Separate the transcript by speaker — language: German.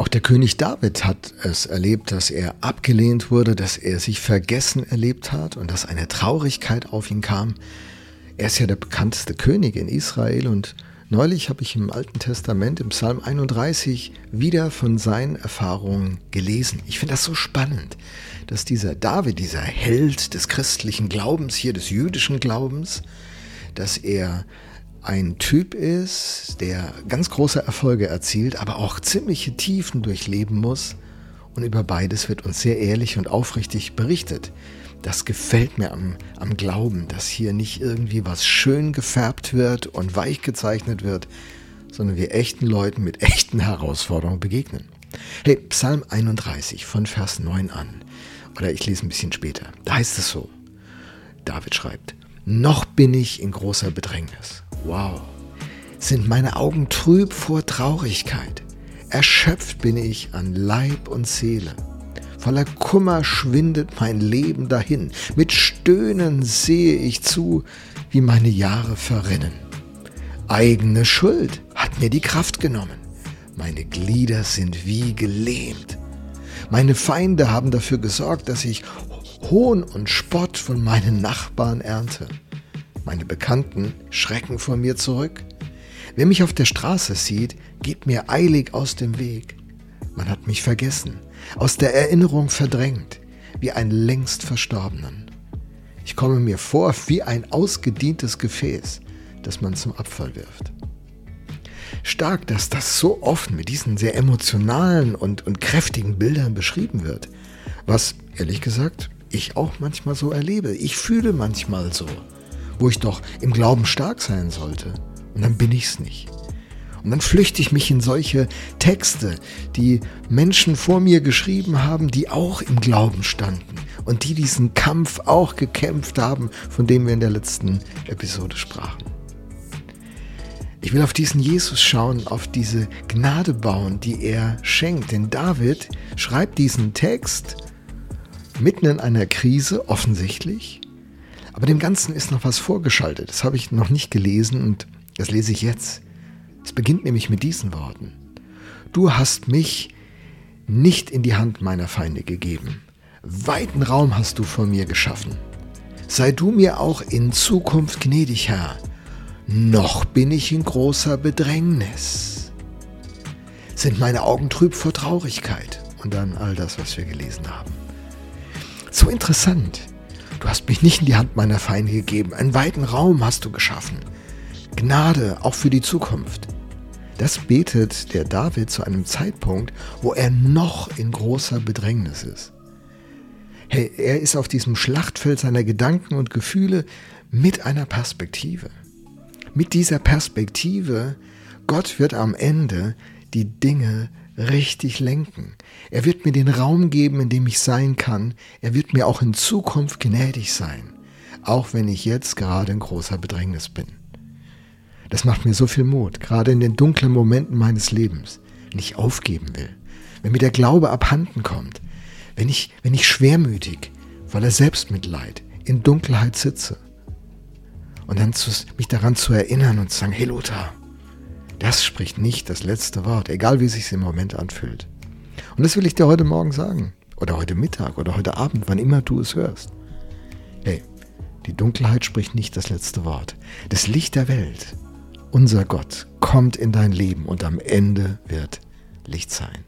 Speaker 1: Auch der König David hat es erlebt, dass er abgelehnt wurde, dass er sich vergessen erlebt hat und dass eine Traurigkeit auf ihn kam. Er ist ja der bekannteste König in Israel und neulich habe ich im Alten Testament im Psalm 31 wieder von seinen Erfahrungen gelesen. Ich finde das so spannend, dass dieser David, dieser Held des christlichen Glaubens hier, des jüdischen Glaubens, dass er ein Typ ist, der ganz große Erfolge erzielt, aber auch ziemliche Tiefen durchleben muss. Und über beides wird uns sehr ehrlich und aufrichtig berichtet. Das gefällt mir am, am Glauben, dass hier nicht irgendwie was schön gefärbt wird und weich gezeichnet wird, sondern wir echten Leuten mit echten Herausforderungen begegnen. Hey, Psalm 31 von Vers 9 an. Oder ich lese ein bisschen später. Da heißt es so. David schreibt, noch bin ich in großer Bedrängnis. Wow. Sind meine Augen trüb vor Traurigkeit. Erschöpft bin ich an Leib und Seele. Voller Kummer schwindet mein Leben dahin. Mit Stöhnen sehe ich zu, wie meine Jahre verrinnen. Eigene Schuld hat mir die Kraft genommen. Meine Glieder sind wie gelähmt. Meine Feinde haben dafür gesorgt, dass ich Hohn und Spott von meinen Nachbarn ernte. Meine Bekannten schrecken vor mir zurück. Wer mich auf der Straße sieht, geht mir eilig aus dem Weg. Man hat mich vergessen, aus der Erinnerung verdrängt, wie einen längst Verstorbenen. Ich komme mir vor wie ein ausgedientes Gefäß, das man zum Abfall wirft. Stark, dass das so oft mit diesen sehr emotionalen und, und kräftigen Bildern beschrieben wird, was ehrlich gesagt ich auch manchmal so erlebe. Ich fühle manchmal so wo ich doch im Glauben stark sein sollte. Und dann bin ich es nicht. Und dann flüchte ich mich in solche Texte, die Menschen vor mir geschrieben haben, die auch im Glauben standen und die diesen Kampf auch gekämpft haben, von dem wir in der letzten Episode sprachen. Ich will auf diesen Jesus schauen, auf diese Gnade bauen, die er schenkt. Denn David schreibt diesen Text mitten in einer Krise, offensichtlich, aber dem Ganzen ist noch was vorgeschaltet. Das habe ich noch nicht gelesen und das lese ich jetzt. Es beginnt nämlich mit diesen Worten. Du hast mich nicht in die Hand meiner Feinde gegeben. Weiten Raum hast du vor mir geschaffen. Sei du mir auch in Zukunft gnädig, Herr. Noch bin ich in großer Bedrängnis. Sind meine Augen trüb vor Traurigkeit? Und dann all das, was wir gelesen haben. So interessant. Du hast mich nicht in die Hand meiner Feinde gegeben. Einen weiten Raum hast du geschaffen. Gnade auch für die Zukunft. Das betet der David zu einem Zeitpunkt, wo er noch in großer Bedrängnis ist. Hey, er ist auf diesem Schlachtfeld seiner Gedanken und Gefühle mit einer Perspektive. Mit dieser Perspektive, Gott wird am Ende die Dinge richtig lenken. Er wird mir den Raum geben, in dem ich sein kann. Er wird mir auch in Zukunft gnädig sein, auch wenn ich jetzt gerade in großer Bedrängnis bin. Das macht mir so viel Mut, gerade in den dunklen Momenten meines Lebens, wenn ich aufgeben will, wenn mir der Glaube abhanden kommt, wenn ich, wenn ich schwermütig, voller Selbstmitleid, in Dunkelheit sitze. Und dann zu, mich daran zu erinnern und zu sagen, hey Lothar, das spricht nicht das letzte Wort, egal wie es sich im Moment anfühlt. Und das will ich dir heute Morgen sagen. Oder heute Mittag oder heute Abend, wann immer du es hörst. Hey, die Dunkelheit spricht nicht das letzte Wort. Das Licht der Welt, unser Gott, kommt in dein Leben und am Ende wird Licht sein.